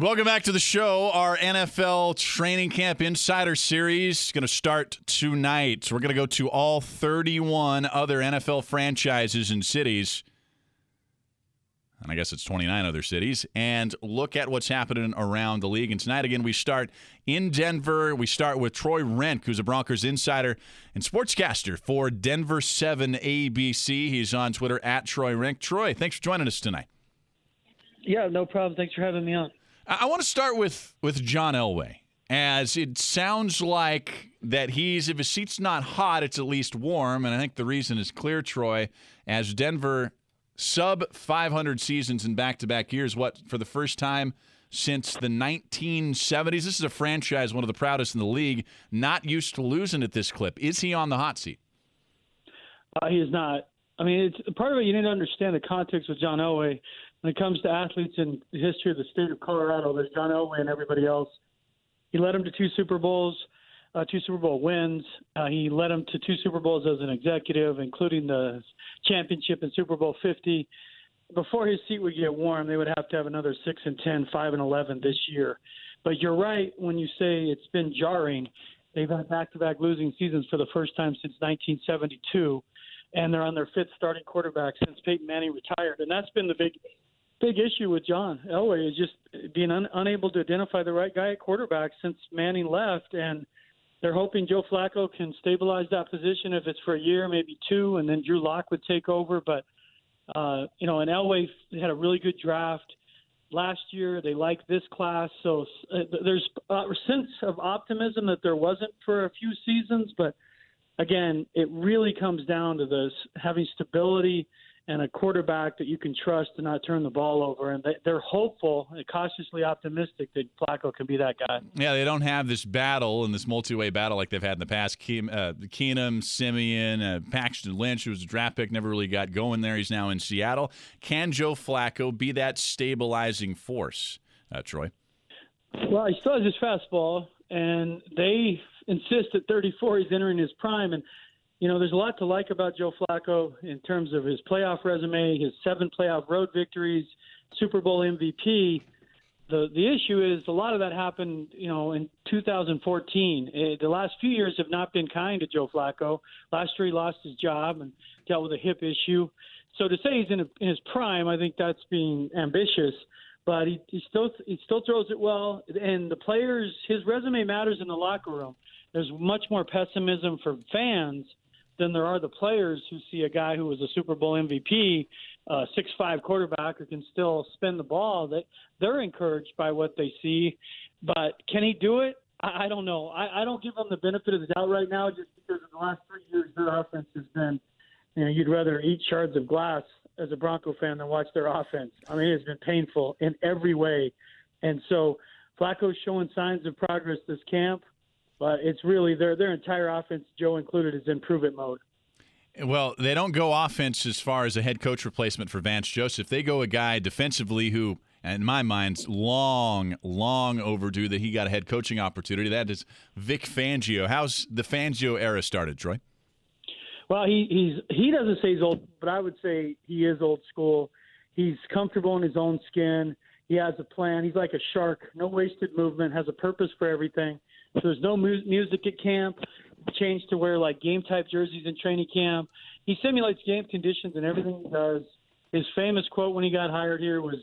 Welcome back to the show. Our NFL Training Camp Insider Series is going to start tonight. We're going to go to all 31 other NFL franchises and cities and I guess it's 29 other cities, and look at what's happening around the league. And tonight, again, we start in Denver. We start with Troy Renck, who's a Broncos insider and sportscaster for Denver 7 ABC. He's on Twitter at Troy Renck. Troy, thanks for joining us tonight. Yeah, no problem. Thanks for having me on. I, want to start with, with John Elway, as it sounds like that he's, if his seat's not hot, it's at least warm. And I think the reason is clear, Troy, as Denver sub 500 seasons in back to back years. What, for the first time since the 1970s? This is a franchise, one of the proudest in the league, not used to losing at this clip. Is he on the hot seat? Uh, he is not. I mean, it's part of it. You need to understand the context with John Elway when it comes to athletes in the history of the state of Colorado. There's John Elway and everybody else. He led them to two Super Bowls uh, two Super Bowl wins. Uh, he led them to two Super Bowls as an executive, including the championship in Super Bowl 50. Before his seat would get warm, they would have to have another six and 10, 5 and 11 this year. But you're right when you say it's been jarring. They've had back-to-back losing seasons for the first time since 1972, and they're on their fifth starting quarterback since Peyton Manning retired. And that's been the big big issue with John Elway is just being un- unable to identify the right guy at quarterback since Manning left, and they're hoping Joe Flacco can stabilize that position if it's for a year, maybe two, and then Drew Lock would take over. But uh, you know, and Elway had a really good draft last year. They like this class, so uh, there's a sense of optimism that there wasn't for a few seasons. But again, it really comes down to this having stability and a quarterback that you can trust to not turn the ball over. And they, are hopeful and cautiously optimistic that Flacco can be that guy. Yeah, they don't have this battle and this multi-way battle like they've had in the past. Ke- uh, Keenum, Siemian, uh, Paxton Lynch, who was a draft pick, never really got going there. He's now in Seattle. Can Joe Flacco be that stabilizing force, uh, Troy? Well, he still has his fastball, and they insist at 34 he's entering his prime. And you know, there's a lot to like about Joe Flacco in terms of his playoff resume, his seven playoff road victories, Super Bowl MVP. The the issue is a lot of that happened, you know, in 2014. It, eh, the last few years have not been kind to Joe Flacco. Last year he lost his job and dealt with a hip issue. So to say he's in, a, in his prime, I think that's being ambitious. But he, he still he still throws it well, and the players his resume matters in the locker room. There's much more pessimism for fans than there are the players who see a guy who was a Super Bowl MVP, uh, six five quarterback who can still spin the ball. That they're encouraged by what they see, but can he do it? I, I don't know. I, I don't give them the benefit of the doubt right now, just because in the last three years their offense has been. You know, you'd rather eat shards of glass as a Bronco fan than watch their offense. I mean, it's been painful in every way, and so Flacco's showing signs of progress this camp but it's really their their entire offense, Joe included, is in prove it mode. Well, they don't go offense as far as a head coach replacement for Vance Joseph. They go a guy defensively who, in my mind, long, long overdue that he got a head coaching opportunity. That is Vic Fangio. How's the Fangio era started, Troy? Well, he he's he doesn't say he's old, but I would say he is old school. He's comfortable in his own skin. He has a plan. He's like a shark, no wasted movement, has a purpose for everything. So there's no mu- music at camp. Changed to wear like game type jerseys in training camp. He simulates game conditions and everything he does. His famous quote when he got hired here was,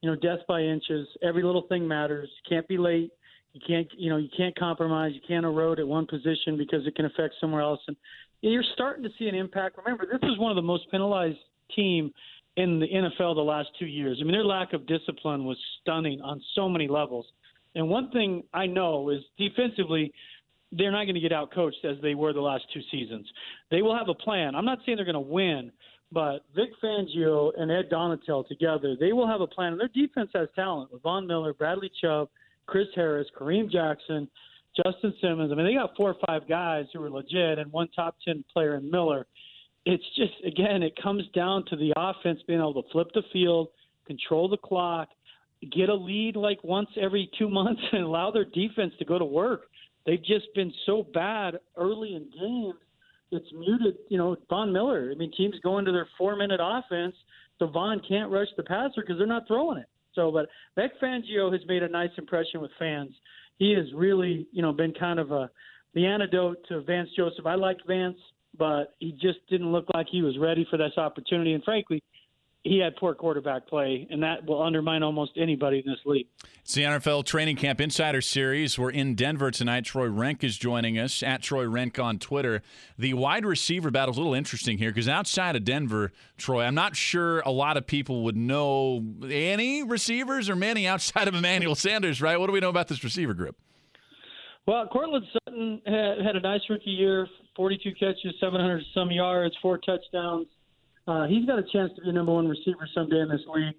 you know, death by inches. Every little thing matters. You can't be late. You can't, you know, you can't compromise. You can't erode at one position because it can affect somewhere else. And you're starting to see an impact. Remember, this is one of the most penalized team in the NFL the last two years. I mean, their lack of discipline was stunning on so many levels. And one thing I know is defensively, they're not going to get out coached as they were the last two seasons. They will have a plan. I'm not saying they're going to win, but Vic Fangio and Ed Donatell together, they will have a plan. And their defense has talent with Von Miller, Bradley Chubb, Chris Harris, Kareem Jackson, Justin Simmons. I mean, they got four or five guys who are legit and one top 10 player in Miller. It's just, again, it comes down to the offense being able to flip the field, control the clock, get a lead like once every two months, and allow their defense to go to work. They've just been so bad early in games. It's muted, you know, Von Miller. I mean, teams go into their four minute offense, so Von can't rush the passer because they're not throwing it. So, but Vic Fangio has made a nice impression with fans. He has really, you know, been kind of a the antidote to Vance Joseph. I liked Vance, but he just didn't look like he was ready for this opportunity. And frankly, he had poor quarterback play, and that will undermine almost anybody in this league. It's the NFL Training Camp Insider Series. We're in Denver tonight. Troy Renck is joining us at Troy Renck on Twitter. The wide receiver battle is a little interesting here because outside of Denver, Troy, I'm not sure a lot of people would know any receivers or many outside of Emmanuel Sanders, right? What do we know about this receiver group? Well, Courtland Sutton had, had a nice rookie year 42 catches, 700 some yards, four touchdowns. Uh, he's got a chance to be a number one receiver someday in this league.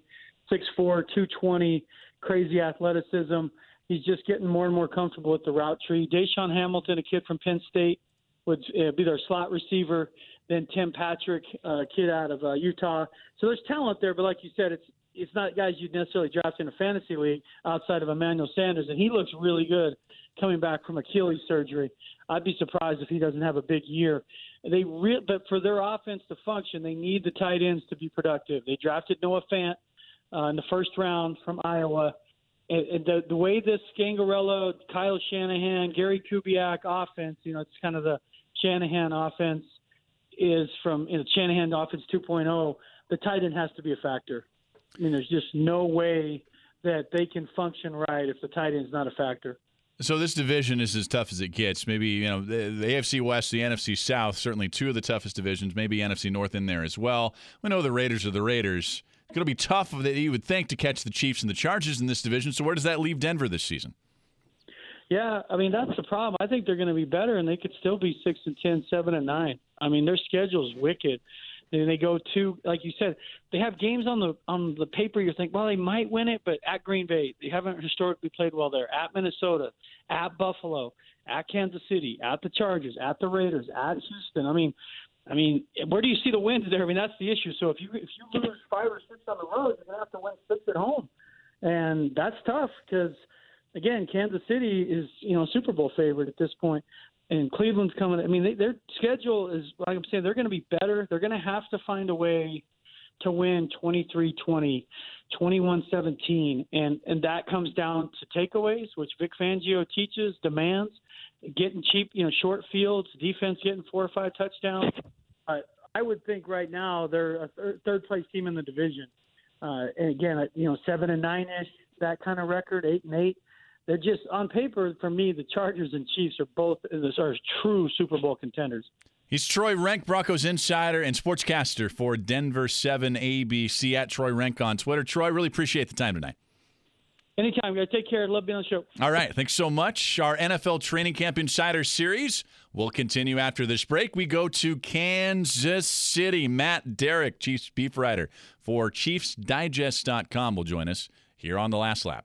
6'4", 220, crazy athleticism. He's just getting more and more comfortable with the route tree. DaeSean Hamilton, a kid from Penn State, would uh, be their slot receiver. Then Tim Patrick, a uh, kid out of uh, Utah. So there's talent there, but like you said, it's it's not guys you'd necessarily draft in a fantasy league outside of Emmanuel Sanders, and he looks really good coming back from Achilles surgery. I'd be surprised if he doesn't have a big year. They re- but for their offense to function, they need the tight ends to be productive. They drafted Noah Fant uh, in the first round from Iowa. And, and the, the way this Scangarello, Kyle Shanahan, Gary Kubiak offense, you know, it's kind of the Shanahan offense is from you know, Shanahan offense 2.0. The tight end has to be a factor. I mean, there's just no way that they can function right if the tight end is not a factor. So this division is as tough as it gets. Maybe you know the, the, AFC West, the NFC South, certainly two of the toughest divisions. Maybe NFC North in there as well. We know the Raiders are the Raiders. It's going to be tough that you would think to catch the Chiefs and the Chargers in this division. So where does that leave Denver this season? Yeah, I mean that's the problem. I think they're going to be better, and they could still be six and ten, seven and nine. I mean their schedule is wicked. And they go to, like you said, they have games on the on the paper. You think, well, they might win it, but at Green Bay, they haven't historically played well there. At Minnesota, at Buffalo, at Kansas City, at the Chargers, at the Raiders, at Houston. I mean, I mean, where do you see the wins there? I mean, that's the issue. So if you if you lose five or six on the road, you're gonna have to win six at home, and that's tough because again, Kansas City is you know Super Bowl favorite at this point and Cleveland's coming. I mean, they, their schedule is like I'm saying they're going to be better. They're going to have to find a way to win 23-20, 21-17, and and that comes down to takeaways, which Vic Fangio teaches, demands, getting cheap, you know, short fields, defense getting four or five touchdowns. Uh, I would think right now they're a third, third place team in the division. Uh, and again, you know, seven and nine ish, that kind of record, eight and eight they're just on paper for me. The Chargers and Chiefs are both are true Super Bowl contenders. He's Troy Renck, Broncos insider and sportscaster for Denver Seven ABC at Troy Renck on Twitter. Troy, really appreciate the time tonight. Anytime, guys. Take care. Love being on the show. All right. Thanks so much. Our NFL Training Camp Insider Series will continue after this break. We go to Kansas City. Matt Derrick, Chiefs beef writer for ChiefsDigest.com, will join us here on the last lap.